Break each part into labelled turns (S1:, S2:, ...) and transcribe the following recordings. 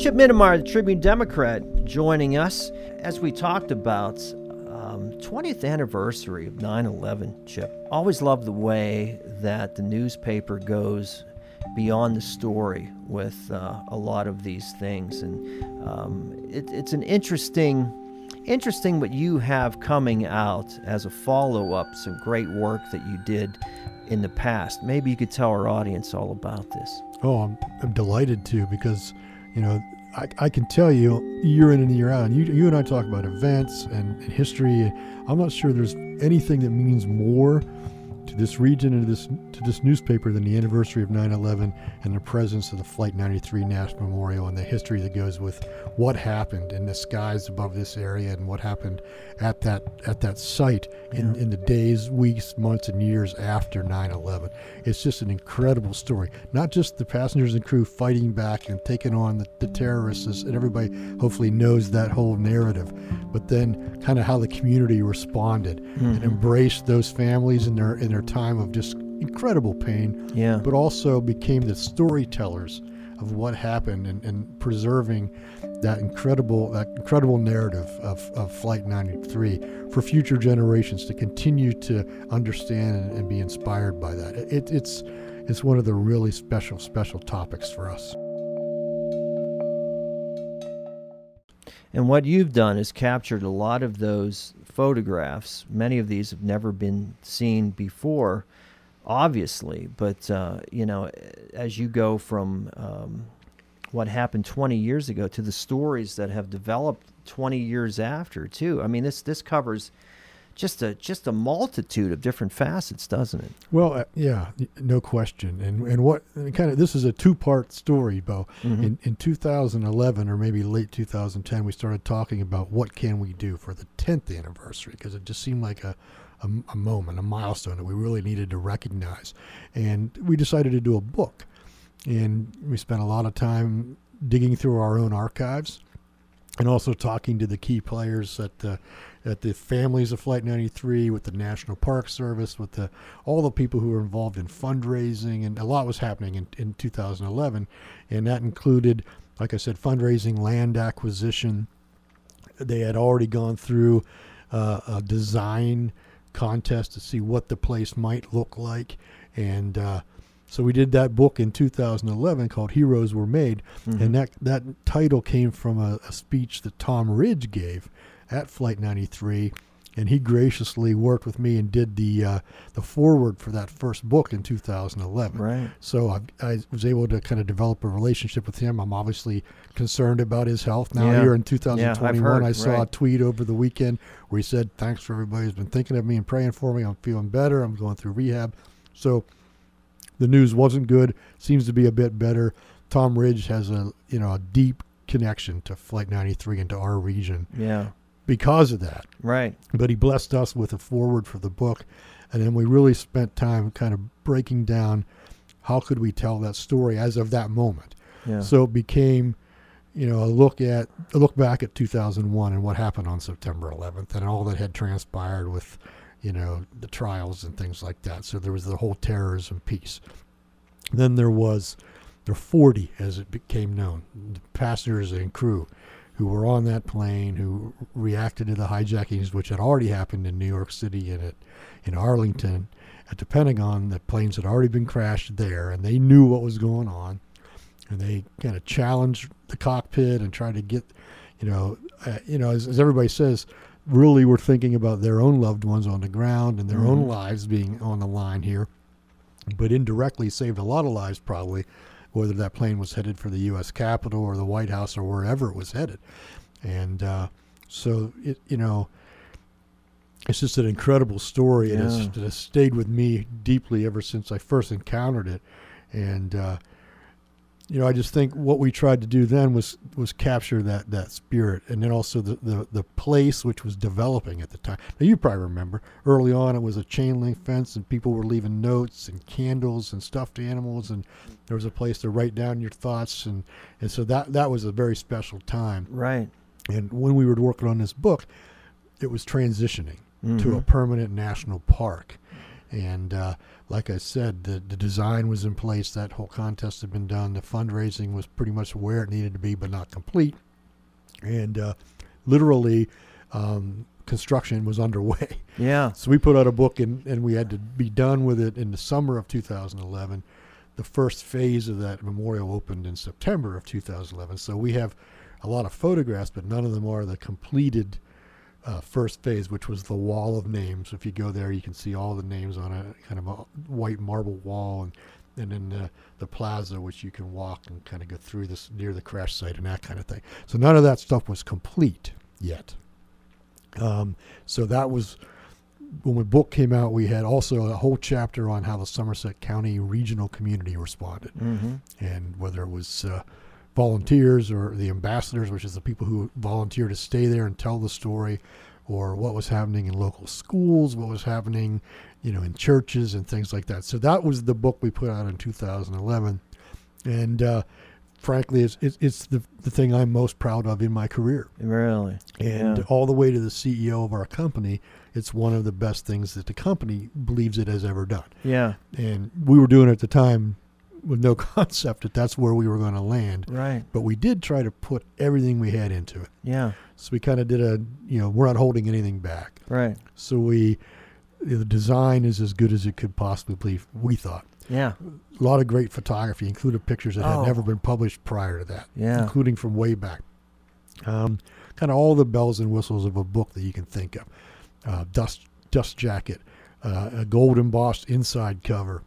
S1: Chip Minemyer, the Tribune Democrat, joining us as we talked about um, 20th anniversary of 9/11. Chip, always love the way that the newspaper goes beyond the story with uh, a lot of these things, and um, it, it's an interesting, interesting what you have coming out as a follow-up. Some great work that you did in the past. Maybe you could tell our audience all about this.
S2: Oh, I'm, I'm delighted to because, you know, I, I can tell you year in and year out, and you, you and I talk about events and, and history. I'm not sure there's anything that means more to this region and to this to this newspaper than the anniversary of 9/11 and the presence of the Flight 93 National Memorial and the history that goes with what happened in the skies above this area and what happened at that at that site in,
S1: Yeah.
S2: in the days, weeks, months, and years after 9/11. It's just an incredible story. Not just the passengers and crew fighting back and taking on the, the terrorists, and everybody hopefully knows that whole narrative, but then kind of how the community responded mm-hmm. and embraced those families in their in their time of just incredible pain,
S1: Yeah.
S2: but also became the storytellers of what happened and, and preserving that incredible that incredible narrative of, of Flight 93 for future generations to continue to understand and, and be inspired by that. It, it's it's one of the really special special topics for us.
S1: And what you've done is captured a lot of those photographs. Many of these have never been seen before, obviously. But, uh, you know, as you go from um, what happened 20 years ago to the stories that have developed 20 years after, too. I mean, this, this covers just a just a multitude of different facets, doesn't it?
S2: Well, uh, yeah, no question. And and what kind of this is a two part story, Bo.
S1: Mhm.
S2: In in 2011 or maybe late 2010, we started talking about what can we do for the 10th anniversary because it just seemed like a a moment, a milestone that we really needed to recognize. And we decided to do a book, and we spent a lot of time digging through our own archives and also talking to the key players at the at the families of Flight 93, with the National Park Service, with the all the people who were involved in fundraising, and a lot was happening in, in 2011, and that included, like I said, fundraising, land acquisition. They had already gone through uh, a design contest to see what the place might look like, and uh, so we did that book in 2011 called Heroes Were Made,
S1: Mhm.
S2: and that that title came from a, a speech that Tom Ridge gave at Flight 93, and he graciously worked with me and did the uh, the foreword for that first book in 2011.
S1: Right.
S2: So I, I was able to kind of develop a relationship with him. I'm obviously concerned about his health now.
S1: Yeah.
S2: Here in
S1: I've
S2: 2021,
S1: heard,
S2: I saw a tweet over the weekend where he said, "Thanks for everybody who's been thinking of me and praying for me. I'm feeling better. I'm going through rehab." So the news wasn't good. Seems to be a bit better. Tom Ridge has a you know a deep connection to Flight 93 and to our region
S1: Yeah.
S2: because of that
S1: Right.
S2: but he blessed us with a foreword for the book and then we really spent time kind of breaking down how could we tell that story as of that moment
S1: Yeah.
S2: so it became you know a look at a look back at 2001 and what happened on september 11th and all that had transpired with you know the trials and things like that. So there was the whole terrorism piece. Then there was the 40 as it became known the passengers and crew who were on that plane who reacted to the hijackings which had already happened in New York City and at in Arlington at the Pentagon. The planes had already been crashed there and they knew what was going on. And they kind of challenged the cockpit and tried to get you know uh, you know as, as everybody says really were thinking about their own loved ones on the ground and their own
S1: Mhm.
S2: lives being on the line here but indirectly saved a lot of lives probably whether that plane was headed for the U.S. Capitol or the White House or wherever it was headed. And uh, so, it you know, it's just an incredible story. and
S1: Yeah.
S2: It, has, it has stayed with me deeply ever since I first encountered it. And uh, you know, I just think what we tried to do then was was capture that that spirit, and then also the the, the place which was developing at the time. Now you probably remember early on it was a chain link fence, and people were leaving notes and candles and stuffed animals, and there was a place to write down your thoughts, and and so that that was a very special time.
S1: right.
S2: And when we were working on this book, it was transitioning to a
S1: Mhm.
S2: permanent national park. And uh, like I said, the, the design was in place. That whole contest had been done. The fundraising was pretty much where it needed to be, but not complete. And uh, literally, um, construction was underway.
S1: Yeah.
S2: So we put out a book, and, and we had to be done with it in the summer of 2011. The first phase of that memorial opened in September of 2011. So we have a lot of photographs, but none of them are the completed uh, first phase, which was the wall of names. If you go there, you can see all the names on a kind of a white marble wall, and and then the, the plaza, which you can walk and kind of go through this near the crash site and that kind of thing. So none of that stuff was complete yet. Um, so that was when the book came out. We had also a whole chapter on how the Somerset County regional community responded,
S1: Mm-hmm.
S2: and whether it was uh, volunteers or the ambassadors, which is the people who volunteer to stay there and tell the story, or what was happening in local schools, what was happening, you know, in churches and things like that. So that was the book we put out in 2011, and uh, frankly, it's, it's the the thing I'm most proud of in my career.
S1: Really.
S2: And
S1: Yeah.
S2: all the way to the CEO of our company, it's one of the best things that the company believes it has ever done.
S1: Yeah.
S2: And we were doing it at the time with no concept that that's where we were going to land.
S1: Right.
S2: But we did try to put everything we had into it.
S1: Yeah.
S2: So we kind of did a, you know, we're not holding anything back.
S1: Right.
S2: So we, the design is as good as it could possibly be, we thought.
S1: Yeah.
S2: A lot of great photography, included pictures that
S1: Oh.
S2: had never been published prior to that
S1: Yeah.
S2: including from way back. Um, kind of all the bells and whistles of a book that you can think of. Uh, dust dust jacket, uh, a gold embossed inside cover,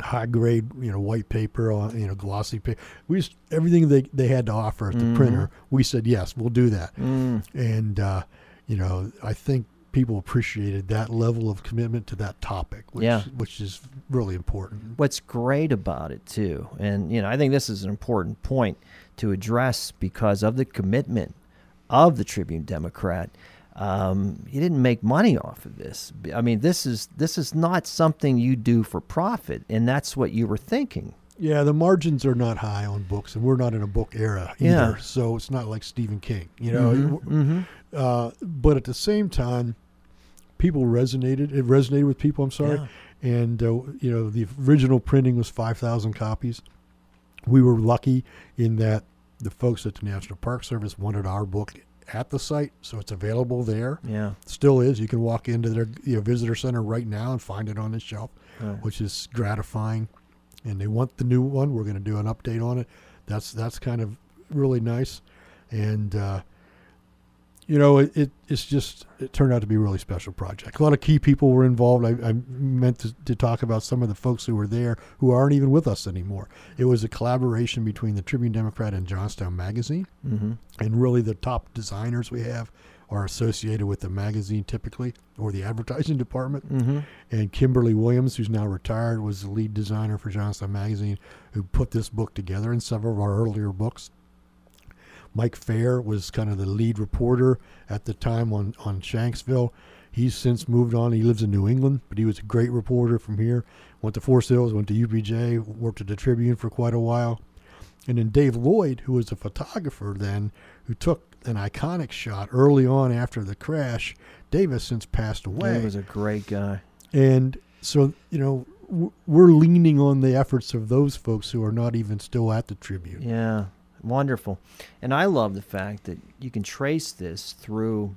S2: high grade you know white paper on you know glossy paper. We just everything they they had to offer at the
S1: Mhm.
S2: printer. We said yes, we'll do that.
S1: Mm.
S2: And uh, you know I think people appreciated that level of commitment to that topic, which
S1: Yeah.
S2: which is really important.
S1: What's great about it too, and you know, I think this is an important point to address because of the commitment of the Tribune Democrat. Um, you didn't make money off of this. I mean, this is this is not something you do for profit, and that's what you were thinking.
S2: Yeah, the margins are not high on books, and we're not in a book era either.
S1: Yeah.
S2: So it's not like Stephen King, you know.
S1: Mhm, mhm.
S2: Uh, but at the same time, people resonated. It resonated with people. I'm sorry,
S1: Yeah.
S2: and uh, you know, the original printing was five thousand copies. We were lucky in that the folks at the National Park Service wanted our book at the site, so it's available there.
S1: Yeah.
S2: Still is. You can walk into their you know, visitor center right now and find it on the shelf
S1: Right.
S2: which is gratifying. And they want the new one. We're going to do an update on it. That's that's kind of really nice. And uh, you know, it, it it's just it turned out to be a really special project. A lot of key people were involved. I, I meant to, to talk about some of the folks who were there who aren't even with us anymore. It was a collaboration between the Tribune Democrat and Johnstown Magazine
S1: Mm-hmm.
S2: and really the top designers we have are associated with the magazine typically or the advertising department
S1: Mm-hmm.
S2: and Kimberly Williams, who's now retired, was the lead designer for Johnstown Magazine, who put this book together and several of our earlier books. Mike Faher was kind of the lead reporter at the time on, on Shanksville. He's since moved on. He lives in New England, but he was a great reporter from here. Went to Forest Hills, went to UPJ, worked at the Tribune for quite a while. And then Dave Lloyd, who was a photographer then, who took an iconic shot early on after the crash. Dave has since passed away.
S1: He was a great guy.
S2: And so, you know, we're leaning on the efforts of those folks who are not even still at the Tribune.
S1: Yeah, wonderful. And I love the fact that you can trace this through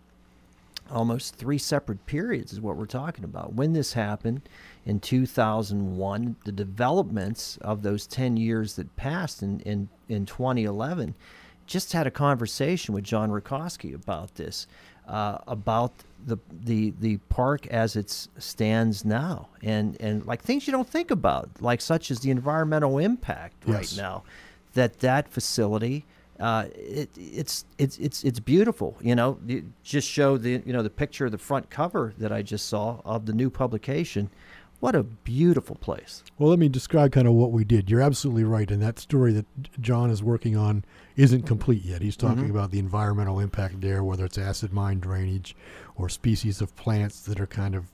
S1: almost three separate periods, is what we're talking about. When this happened in 2001, the developments of those 10 years that passed in, in, in 2011. Just had a conversation with John Rucosky about this, uh, about the, the the park as it stands now, and and like things you don't think about, like such as the environmental impact
S2: Yes.
S1: right now that that facility uh, it, it's it's it's it's beautiful. You know, you just show the you know the picture of the front cover that I just saw of the new publication. What a beautiful place.
S2: Well, let me describe kind of what we did. You're absolutely right. And that story that John is working on isn't complete yet. He's talking
S1: Mhm.
S2: about the environmental impact there, whether it's acid mine drainage or species of plants that are kind of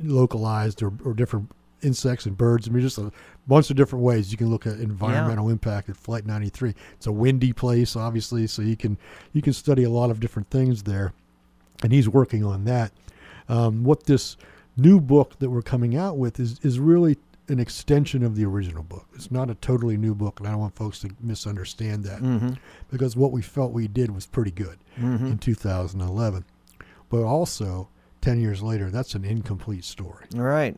S2: localized or, or different insects and birds. I mean, just a bunch of different ways you can look at environmental impact at Flight 93. It's a windy place, obviously, so you can you can study a lot of different things there, and he's working on that. Um, what this new book that we're coming out with is is really an extension of the original book. It's not a totally new book, and I don't want folks to misunderstand that
S1: Mm-hmm.
S2: because what we felt we did was pretty good
S1: Mm-hmm.
S2: in 2011. But also, 10 years later, that's an incomplete story.
S1: All right.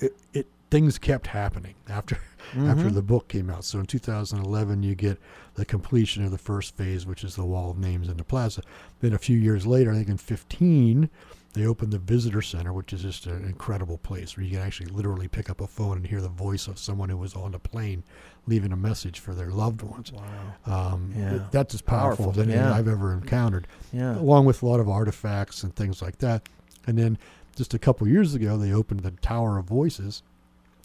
S2: It, it things kept happening after after
S1: Mhm.
S2: the book came out. So in 2011, you get the completion of the first phase, which is the Wall of Names in the Plaza. Then a few years later, I think in 15, they opened the Visitor Center, which is just an incredible place where you can actually literally pick up a phone and hear the voice of someone who was on the plane leaving a message for their loved ones.
S1: Wow.
S2: Um,
S1: Yeah.
S2: That's as powerful,
S1: Powerful,
S2: as anything
S1: yeah.
S2: I've ever encountered
S1: Yeah.
S2: along with a lot of artifacts and things like that. And then just a couple years ago, they opened the Tower of Voices,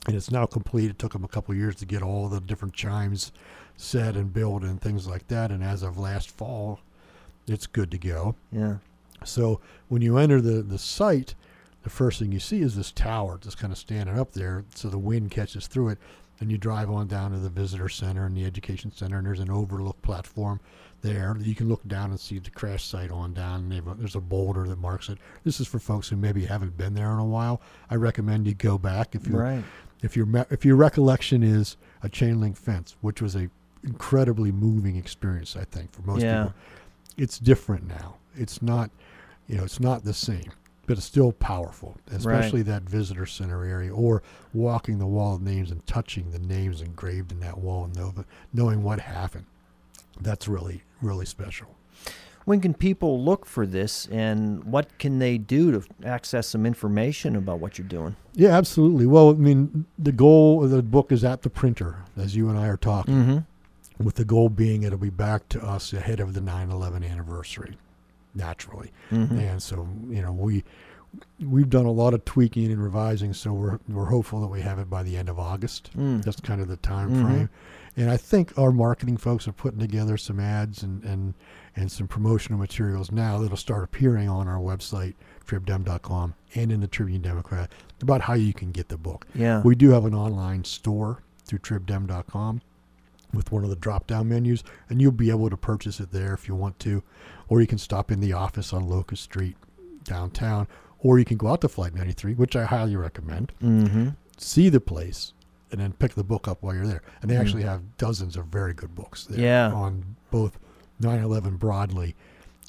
S2: and it's now complete. It took them a couple years to get all the different chimes set and built and things like that. And as of last fall, it's good to go.
S1: Yeah.
S2: So when you enter the, the site, the first thing you see is this tower just kind of standing up there so the wind catches through it. And you drive on down to the visitor center and the education center, and there's an overlook platform there. You can look down and see the crash site on down. And they've- there's a boulder that marks it. This is for folks who maybe haven't been there in a while. I recommend you go back if you
S1: Right.
S2: if your if your recollection is a chain link fence, which was a incredibly moving experience, I think for most
S1: Yeah.
S2: people. It's different now. It's not, you know, it's not the same, but it's still powerful, especially that visitor center area or walking the wall of names and touching the names engraved in that wall and know, knowing what happened. That's really really special.
S1: When can people look for this, and what can they do to access some information about what you're doing?
S2: Yeah, absolutely. Well, I mean, the goal of the book is at the printer, as you and I are talking.
S1: Mm-hmm.
S2: with the goal being it'll be back to us ahead of the 9/11 anniversary, naturally.
S1: Mm-hmm.
S2: And so, you know, we we've done a lot of tweaking and revising, so we're we're hopeful that we have it by the end of August.
S1: Mm.
S2: That's kind of the time
S1: Mhm.
S2: frame. And I think our marketing folks are putting together some ads and and and some promotional materials now that'll start appearing on our website tribdem.com and in the Tribune Democrat about how you can get the book.
S1: Yeah.
S2: We do have an online store through tribdem.com with one of the drop down menus, and you'll be able to purchase it there if you want to. Or you can stop in the office on Locust Street downtown, or you can go out to Flight 93, which I highly recommend,
S1: mm-hmm.
S2: see the place, and then pick the book up while you're there. And they
S1: Mhm.
S2: actually have dozens of very good books there
S1: Yeah.
S2: on both 9 11 broadly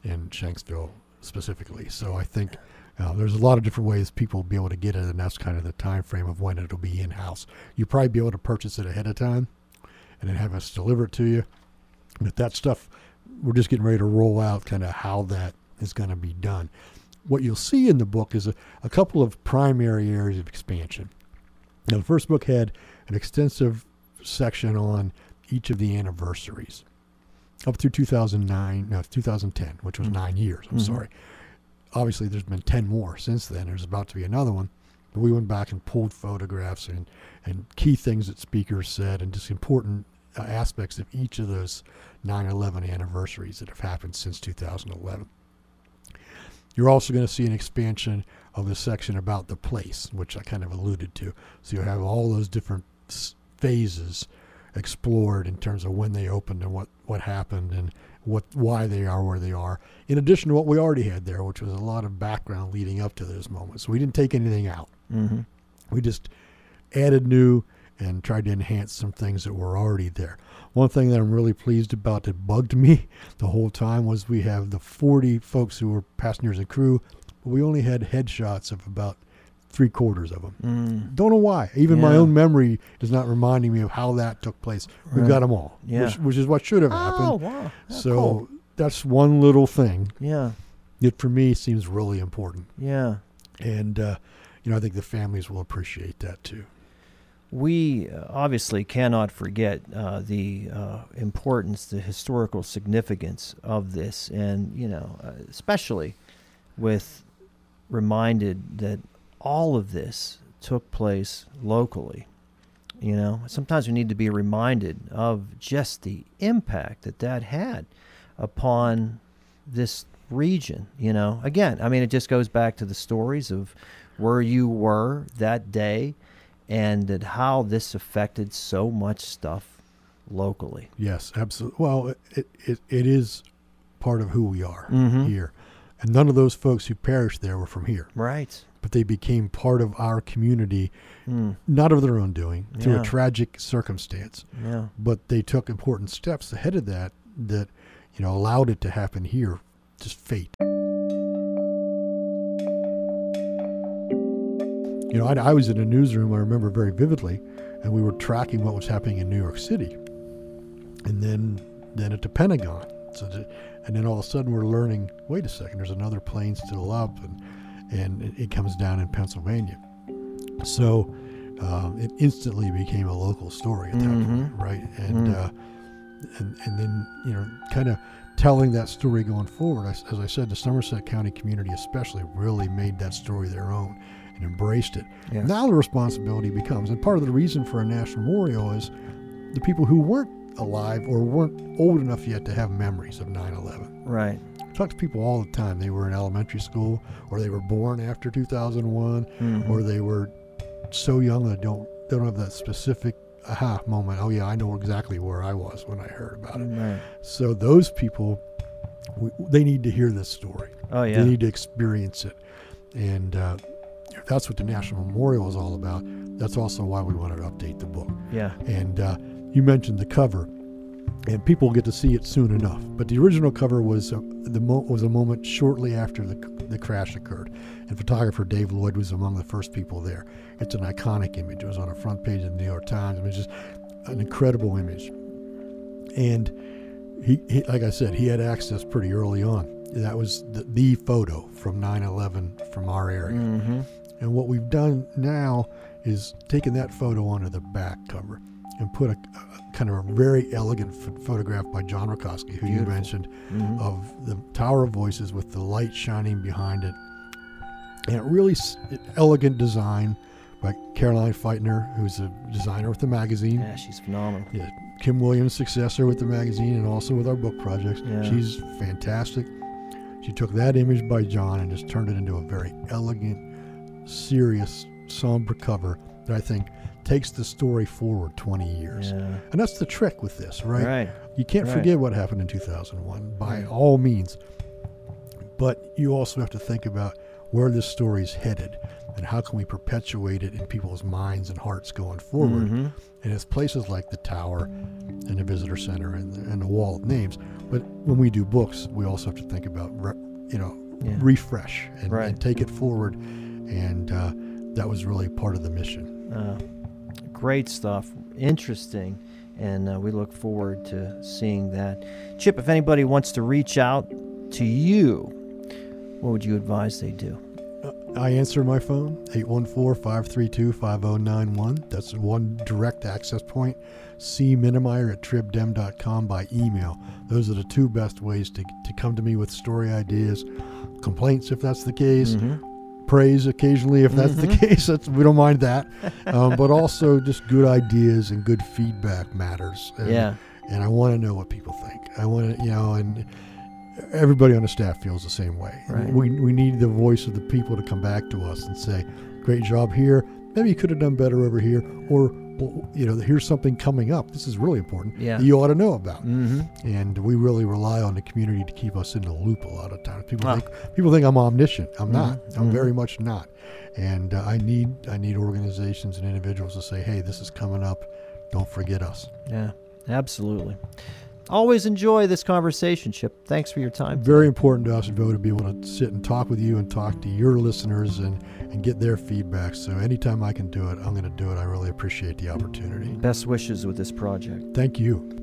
S2: and Shanksville specifically. So I think. Uh, there's a lot of different ways people will be able to get it, and that's kind of the time frame of when it'll be in house. You'll probably be able to purchase it ahead of time, and then have us deliver it to you. But that stuff, we're just getting ready to roll out kind of how that is going to be done. What you'll see in the book is a, a couple of primary areas of expansion. Now, the first book had an extensive section on each of the anniversaries up through 2009, no, 2010, which was
S1: Mhm.
S2: nine years. I'm
S1: Mhm.
S2: sorry. Obviously, there's been 10 more since then. There's about to be another one. But we went back and pulled photographs and, and key things that speakers said and just important aspects of each of those 9 11 anniversaries that have happened since 2011. You're also going to see an expansion of the section about the place, which I kind of alluded to. So you have all those different phases explored in terms of when they opened and what, what happened and what why they are where they are. In addition to what we already had there, which was a lot of background leading up to those moments. So we didn't take anything out.
S1: Mm-hmm.
S2: We just added new and tried to enhance some things that were already there. One thing that I'm really pleased about that bugged me the whole time was we have the 40 folks who were passengers and crew, but we only had headshots of about three quarters of them.
S1: Mm.
S2: Don't know why. Even my own memory is not reminding me of how that took place. We've got them all,
S1: Yeah.
S2: which, which is what should have happened.
S1: Oh, wow. Oh,
S2: so
S1: cool.
S2: that's one little thing
S1: Yeah.
S2: It for me seems really important.
S1: Yeah.
S2: And, uh, you know, I think the families will appreciate that too.
S1: We uh, obviously cannot forget uh, the uh, importance, the historical significance of this, and you know, uh, especially with reminded that all of this took place locally. You know, sometimes we need to be reminded of just the impact that that had upon this region. You know, again, I mean, it just goes back to the stories of where you were that day and that how this affected so much stuff locally.
S2: Yes, absolutely. Well, it, it, it is part of who we are
S1: Mhm.
S2: here. And none of those folks who perished there were from here.
S1: Right.
S2: but they became part of our community,
S1: Mm.
S2: not of their own doing, through
S1: Yeah.
S2: a tragic circumstance.
S1: Yeah.
S2: But they took important steps ahead of that that, you know, allowed it to happen here. Just fate. You know, I, I was in a newsroom, I remember very vividly, and we were tracking what was happening in New York City. And then, then at the Pentagon. So, the, and then all of a sudden we're learning, wait a second, there's another plane still up, and, and it, it comes down in Pennsylvania. So um, it instantly became a local story at that
S1: Mhm.
S2: point, right? And,
S1: Mm.
S2: uh, and, and then, you know, kind of telling that story going forward, as, as I said, the Somerset County community especially really made that story their own and embraced it.
S1: Yes.
S2: Now the responsibility becomes, and part of the reason for a national memorial is the people who weren't alive or weren't old enough yet to have memories of 9 11.
S1: Right.
S2: I talk to people all the time. They were in elementary school, or they were born after 2001,
S1: Mhm.
S2: or they were so young they don't they don't have that specific aha moment. Oh yeah, I know exactly where I was when I heard about it.
S1: Right.
S2: So those people, we, they need to hear this story.
S1: Oh yeah, They
S2: need to experience it, and uh, that's what the National Memorial is all about. That's also why we wanted to update the book.
S1: Yeah.
S2: And uh, you mentioned the cover, and people will get to see it soon enough. But the original cover was uh, the mo- was a moment shortly after the, the crash occurred, and photographer Dave Lloyd was among the first people there. It's an iconic image. It was on the front page of the New York Times. It was just an incredible image, and he, he like I said, he had access pretty early on. That was the, the photo from 9/11 from our area.
S1: Mm-hmm.
S2: And what we've done now is taken that photo onto the back cover and put a, a kind of a very elegant ph- photograph by John Rucosky, who you
S1: Beautiful.
S2: mentioned,
S1: Mhm.
S2: of the Tower of Voices with the light shining behind it. And a really s- elegant design by Caroline Feitner, who's a designer with the magazine.
S1: Yeah, she's phenomenal.
S2: Yeah, Kim Williams' successor with the magazine and also with our book projects.
S1: Yeah.
S2: She's fantastic. She took that image by John and just turned it into a very elegant, serious, somber cover that I think takes the story forward 20 years.
S1: Yeah.
S2: And that's the trick with this, right?
S1: Right.
S2: You can't
S1: Right.
S2: forget what happened in 2001 by
S1: Right.
S2: all means. But you also have to think about where this story is headed and how can we perpetuate it in people's minds and hearts going forward.
S1: Mhm.
S2: And it's places like the Tower and the Visitor Center and the, and the Wall of Names. But when we do books, we also have to think about, re, you know,
S1: Yeah.
S2: refresh and, and take it forward. And uh, that was really part of the mission.
S1: Uh, great stuff. Interesting. And uh, we look forward to seeing that. Chip, if anybody wants to reach out to you, what would you advise they do?
S2: Uh, I answer my phone, 814-532-5091. That's one direct access point. C. Minemyer at tribdem.com by email. Those are the two best ways to, to come to me with story ideas, complaints if that's the case,
S1: Mhm.
S2: Praise occasionally if that's
S1: Mhm.
S2: the case. That's, we don't mind that. Um, but also just good ideas and good feedback matters. And,
S1: Yeah.
S2: And I want to know what people think. I want to, you know, and everybody on the staff feels the same way.
S1: Right.
S2: We, we need the voice of the people to come back to us and say, great job here. Maybe you could have done better over here. Or, well, you know, here's something coming up. This is really important
S1: Yeah.
S2: that you ought to know about.
S1: Mm-hmm.
S2: And we really rely on the community to keep us in the loop a lot of times. People think people think I'm omniscient. I'm not.
S1: Mhm,
S2: I'm
S1: mhm.
S2: very much not. And uh, I need I need organizations and individuals to say, "Hey, this is coming up. Don't forget us."
S1: Yeah, absolutely. Always enjoy this conversation, Chip. Thanks for your time.
S2: Very important to us, Vo, to be able to sit and talk with you and talk to your listeners and and get their feedback. So anytime I can do it, I'm going to do it. I really appreciate the opportunity.
S1: Best wishes with this project.
S2: Thank you.